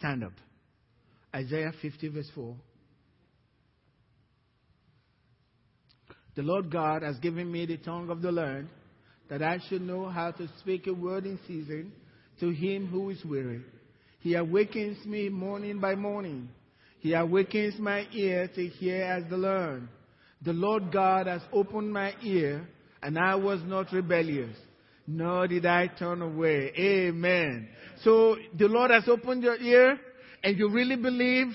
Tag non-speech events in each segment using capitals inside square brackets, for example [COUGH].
Stand up. Isaiah 50, verse 4. The Lord God has given me the tongue of the learned, that I should know how to speak a word in season to him who is weary. He awakens me morning by morning. He awakens my ear to hear as the learned. The Lord God has opened my ear, and I was not rebellious, nor did I turn away. Amen. So the Lord has opened your ear, and you really believe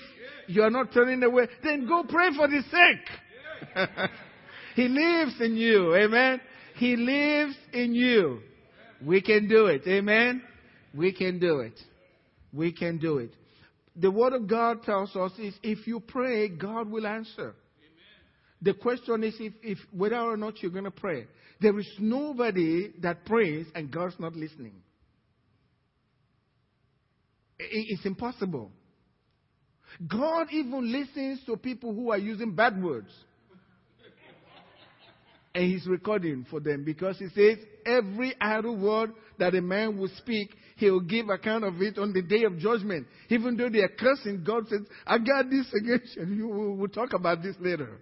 you are not turning away. Then go pray for the sick. [LAUGHS] he lives in you. Amen. He lives in you. We can do it. Amen. We can do it. We can do it. The Word of God tells us is if you pray, God will answer. The question is if, if whether or not you're going to pray. There is nobody that prays and God's not listening. It's impossible. God even listens to people who are using bad words. And he's recording for them because he says, every idle word that a man will speak, he will give account of it on the day of judgment. Even though they are cursing, God says, I got this against you. We'll talk about this later.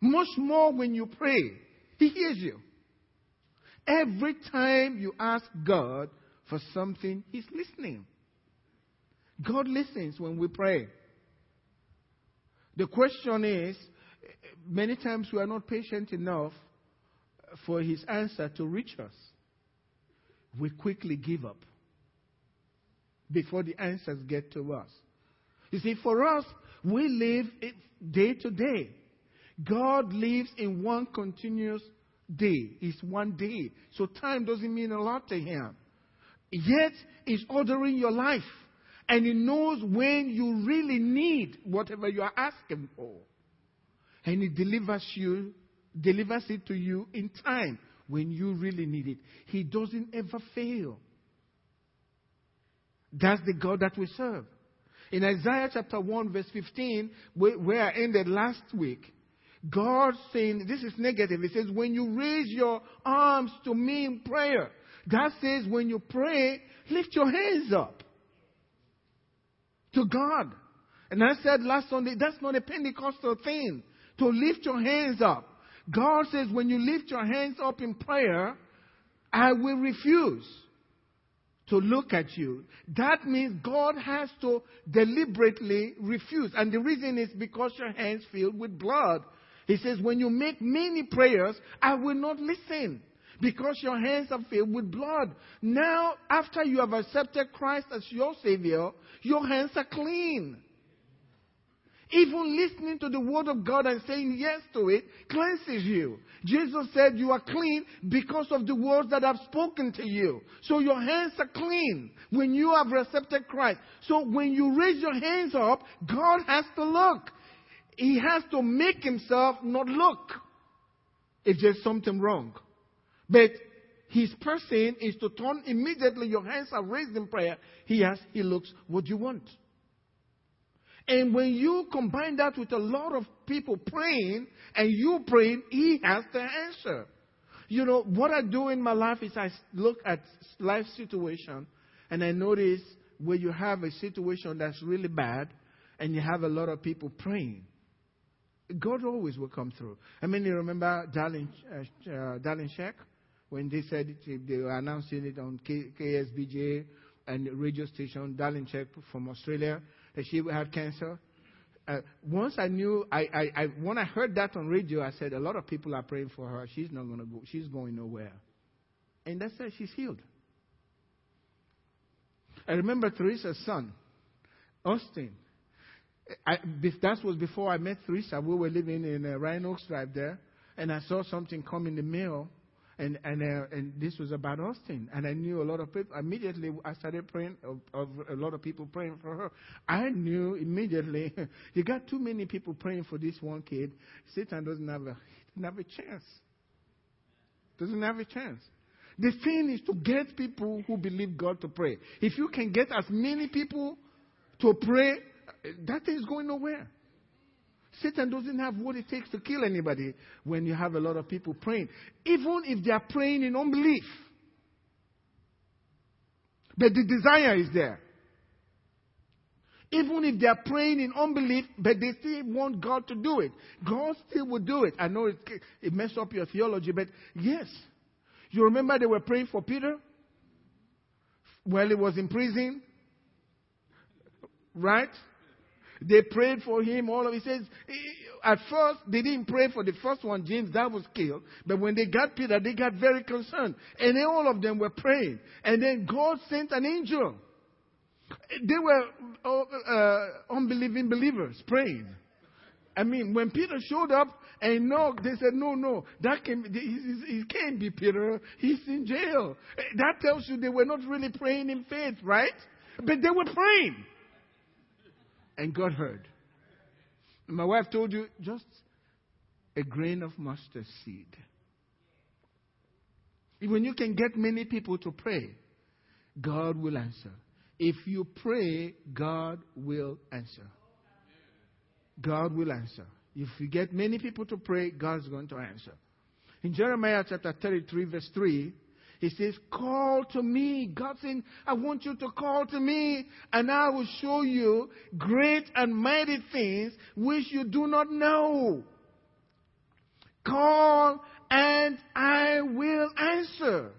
Much more when you pray, He hears you. Every time you ask God for something, He's listening. God listens when we pray. The question is many times we are not patient enough for His answer to reach us. We quickly give up before the answers get to us. You see, for us, we live day to day. God lives in one continuous day. It's one day. So time doesn't mean a lot to Him. Yet, He's ordering your life. And He knows when you really need whatever you are asking for. And He delivers you, delivers it to you in time when you really need it. He doesn't ever fail. That's the God that we serve. In Isaiah chapter 1, verse 15, where I ended last week, God saying, this is negative. It says, when you raise your arms to me in prayer, God says when you pray, lift your hands up to God. And I said last Sunday, that's not a Pentecostal thing to lift your hands up. God says when you lift your hands up in prayer, I will refuse to look at you. That means God has to deliberately refuse. And the reason is because your hands filled with blood. He says, when you make many prayers, I will not listen because your hands are filled with blood. Now, after you have accepted Christ as your Savior, your hands are clean. Even listening to the Word of God and saying yes to it cleanses you. Jesus said you are clean because of the words that I've spoken to you. So your hands are clean when you have accepted Christ. So when you raise your hands up, God has to look he has to make himself not look if there's something wrong. But his person is to turn immediately your hands are raised in prayer. He has, he looks, what do you want? And when you combine that with a lot of people praying and you praying, he has the answer. You know, what I do in my life is I look at life situation and I notice where you have a situation that's really bad and you have a lot of people praying. God always will come through. I mean, you remember Darlene, uh, uh, Darlene Zschech when they said it, they were announcing it on K- KSBJ and radio station, Darlene Zschech from Australia, that she had cancer. Uh, once I knew, I, I, I, when I heard that on radio, I said, a lot of people are praying for her. She's not going to go. She's going nowhere. And that's it. She's healed. I remember Teresa's son, Austin. I, that was before I met Teresa. We were living in uh, Ryan Oaks Drive there, and I saw something come in the mail, and and uh, and this was about Austin, and I knew a lot of people. Immediately, I started praying of, of a lot of people praying for her. I knew immediately [LAUGHS] you got too many people praying for this one kid. Satan doesn't have a doesn't have a chance. Doesn't have a chance. The thing is to get people who believe God to pray. If you can get as many people to pray that is going nowhere. Satan doesn't have what it takes to kill anybody when you have a lot of people praying, even if they are praying in unbelief. But the desire is there. Even if they are praying in unbelief, but they still want God to do it. God still will do it. I know it, it messed up your theology, but yes. You remember they were praying for Peter? While he was in prison? Right? They prayed for him. All of it says, at first, they didn't pray for the first one, James, that was killed. But when they got Peter, they got very concerned. And all of them were praying. And then God sent an angel. They were uh, uh, unbelieving believers praying. I mean, when Peter showed up and knocked, they said, "No, no, that can he, he can't be Peter. He's in jail." That tells you they were not really praying in faith, right? But they were praying, and God heard. My wife told you just a grain of mustard seed. When you can get many people to pray, God will answer. If you pray, God will answer. God will answer. If you get many people to pray, God's going to answer. In Jeremiah chapter 33, verse 3, he says, Call to me. God saying, I want you to call to me, and I will show you great and mighty things which you do not know. Call and I will answer.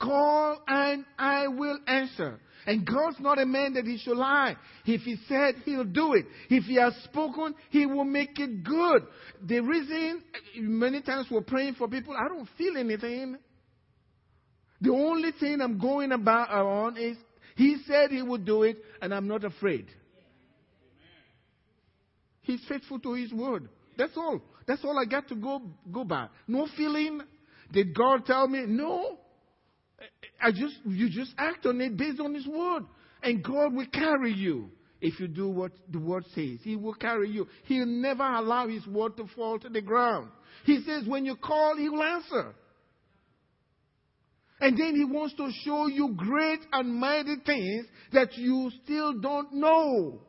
Call and I will answer. And God's not a man that he should lie. If he said, he'll do it. If he has spoken, he will make it good. The reason many times we're praying for people, I don't feel anything. The only thing I'm going about uh, on is he said he would do it, and I'm not afraid. He's faithful to his word. That's all. That's all I got to go go by. No feeling. Did God tell me? No. I just, you just act on it based on His word. And God will carry you if you do what the word says. He will carry you. He'll never allow His word to fall to the ground. He says, when you call, He will answer. And then He wants to show you great and mighty things that you still don't know.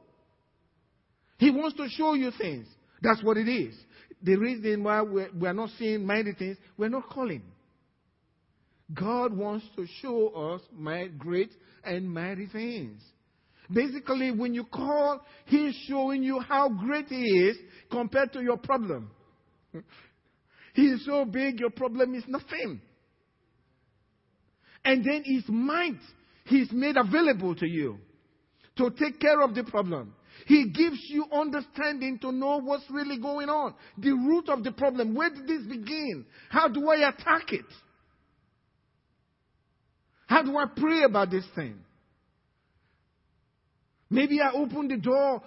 He wants to show you things. That's what it is. The reason why we're, we're not seeing mighty things, we're not calling. God wants to show us my great and mighty things. Basically, when you call, He's showing you how great He is compared to your problem. [LAUGHS] he is so big, your problem is nothing. And then His might, He's made available to you to take care of the problem. He gives you understanding to know what's really going on. The root of the problem. Where did this begin? How do I attack it? How do I pray about this thing? Maybe I open the door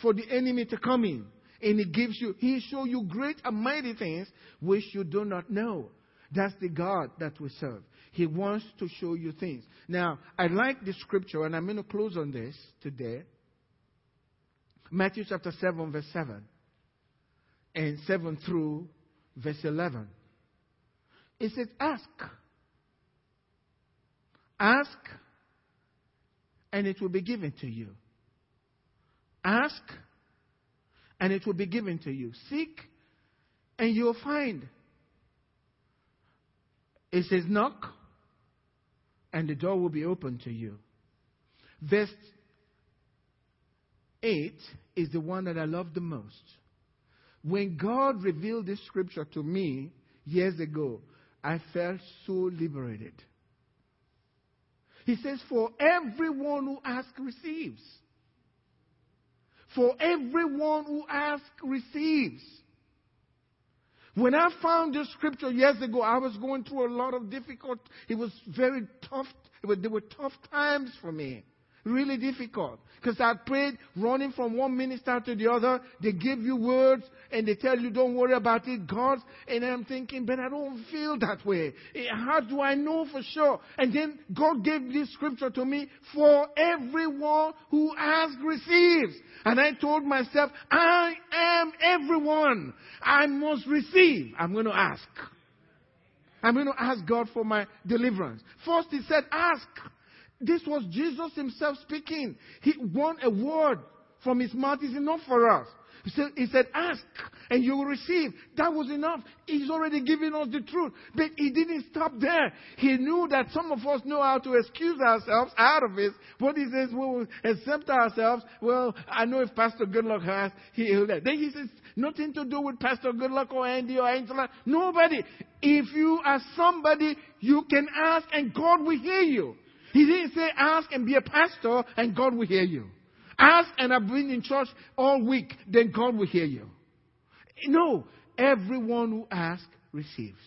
for the enemy to come in. And he gives you, he show you great and mighty things which you do not know. That's the God that we serve. He wants to show you things. Now, I like the scripture, and I'm going to close on this today. Matthew chapter 7, verse 7, and 7 through verse 11. It says, Ask, Ask, and it will be given to you. Ask, and it will be given to you. Seek, and you'll find. It says, Knock, and the door will be open to you. Verse 8 is the one that I love the most. When God revealed this scripture to me years ago, I felt so liberated. He says, For everyone who asks receives. For everyone who asks receives. When I found this scripture years ago, I was going through a lot of difficult, it was very tough, was, there were tough times for me. Really difficult. Because I prayed running from one minister to the other. They give you words and they tell you don't worry about it. God. And I'm thinking, but I don't feel that way. How do I know for sure? And then God gave this scripture to me. For everyone who asks receives. And I told myself, I am everyone. I must receive. I'm going to ask. I'm going to ask God for my deliverance. First, He said, ask. This was Jesus himself speaking. He want a word from his mouth is enough for us. He said, he said, ask and you will receive. That was enough. He's already given us the truth. But he didn't stop there. He knew that some of us know how to excuse ourselves out of it. But he says, we will accept ourselves. Well, I know if Pastor Goodluck has, he, will Then he says, nothing to do with Pastor Goodluck or Andy or Angela. Nobody. If you are somebody, you can ask and God will hear you. He didn't say ask and be a pastor and God will hear you. Ask and I've been in church all week, then God will hear you. No, everyone who asks receives.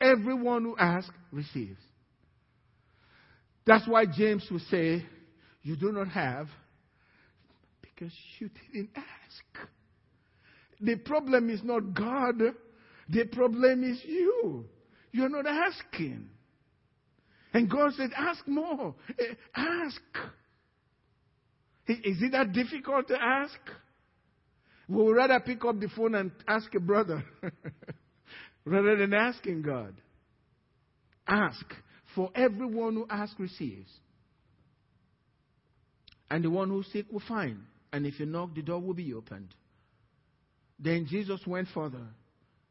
Everyone who asks receives. That's why James would say, You do not have because you didn't ask. The problem is not God, the problem is you. You're not asking. And God said, Ask more. Eh, ask. Is it that difficult to ask? We would rather pick up the phone and ask a brother [LAUGHS] rather than asking God. Ask. For everyone who asks receives. And the one who seeks will find. And if you knock, the door will be opened. Then Jesus went further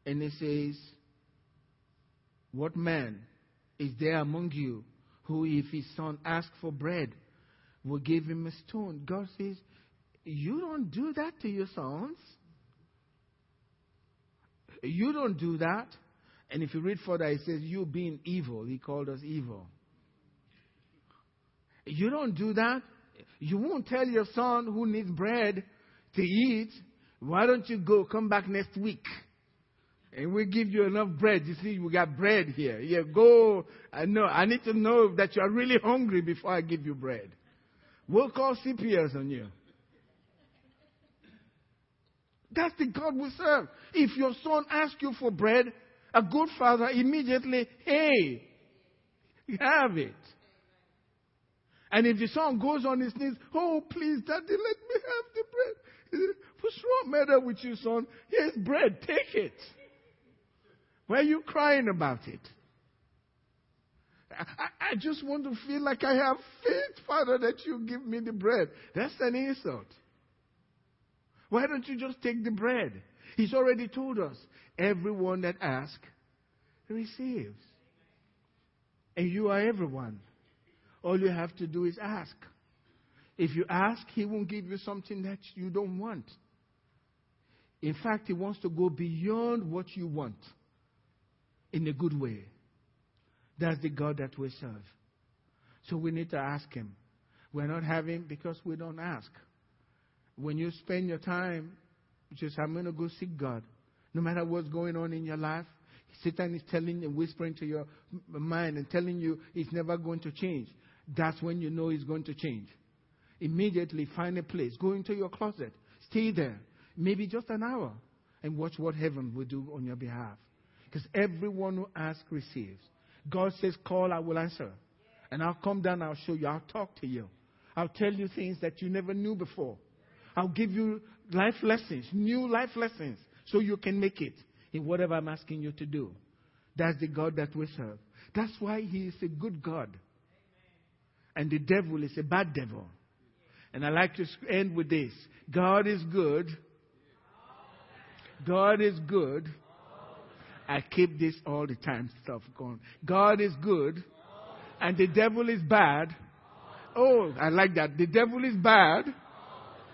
and he says, What man is there among you who, if his son asks for bread, will give him a stone. God says, You don't do that to your sons. You don't do that. And if you read further, it says, You being evil, he called us evil. You don't do that. You won't tell your son who needs bread to eat, Why don't you go? Come back next week. And we'll give you enough bread. You see, we got bread here. Yeah, go. I know. I need to know that you are really hungry before I give you bread. We'll call CPS on you. That's the God we serve. If your son asks you for bread, a good father immediately, hey, have it. And if the son goes on his knees, oh, please, daddy, let me have the bread. What's wrong matter with you, son? Here's bread, take it. Why are you crying about it? I, I just want to feel like I have faith, Father, that you give me the bread. That's an insult. Why don't you just take the bread? He's already told us everyone that asks receives. And you are everyone. All you have to do is ask. If you ask, He won't give you something that you don't want. In fact, He wants to go beyond what you want in a good way. That's the God that we serve. So we need to ask Him. We're not having because we don't ask. When you spend your time, just I'm going to go seek God. No matter what's going on in your life, Satan is telling and whispering to your mind and telling you it's never going to change. That's when you know it's going to change. Immediately find a place. Go into your closet. Stay there. Maybe just an hour. And watch what heaven will do on your behalf. Because everyone who asks receives. God says, Call, I will answer. And I'll come down, I'll show you, I'll talk to you. I'll tell you things that you never knew before. I'll give you life lessons, new life lessons, so you can make it in whatever I'm asking you to do. That's the God that we serve. That's why He is a good God. And the devil is a bad devil. And I like to end with this God is good. God is good I keep this all the time stuff going. God is good and the devil is bad. Oh, I like that. The devil is bad.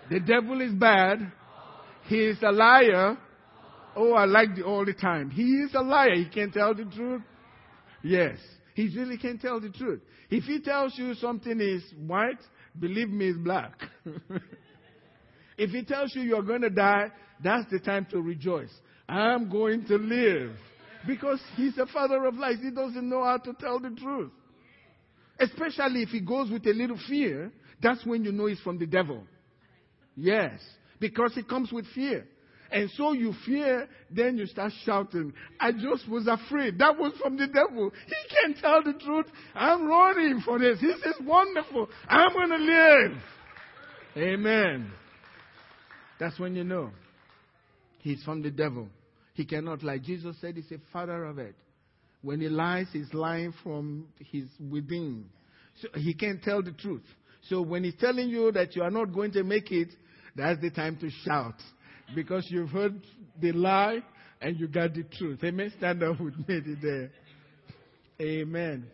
The devil is bad. He is a liar. Oh, I like the all the time. He is a liar. He can't tell the truth. Yes. He really can't tell the truth. If he tells you something is white, believe me, it's black. [LAUGHS] if he tells you you're going to die, that's the time to rejoice. I'm going to live. Because he's a father of lies. He doesn't know how to tell the truth. Especially if he goes with a little fear, that's when you know he's from the devil. Yes. Because he comes with fear. And so you fear, then you start shouting, I just was afraid. That was from the devil. He can't tell the truth. I'm running for this. This is wonderful. I'm going to live. Amen. That's when you know. He's from the devil. He cannot lie. Jesus said he's a father of it. When he lies, he's lying from his within. So he can't tell the truth. So when he's telling you that you are not going to make it, That's the time to shout because you've heard the lie and you got the truth. Amen. Stand up with me today. Amen.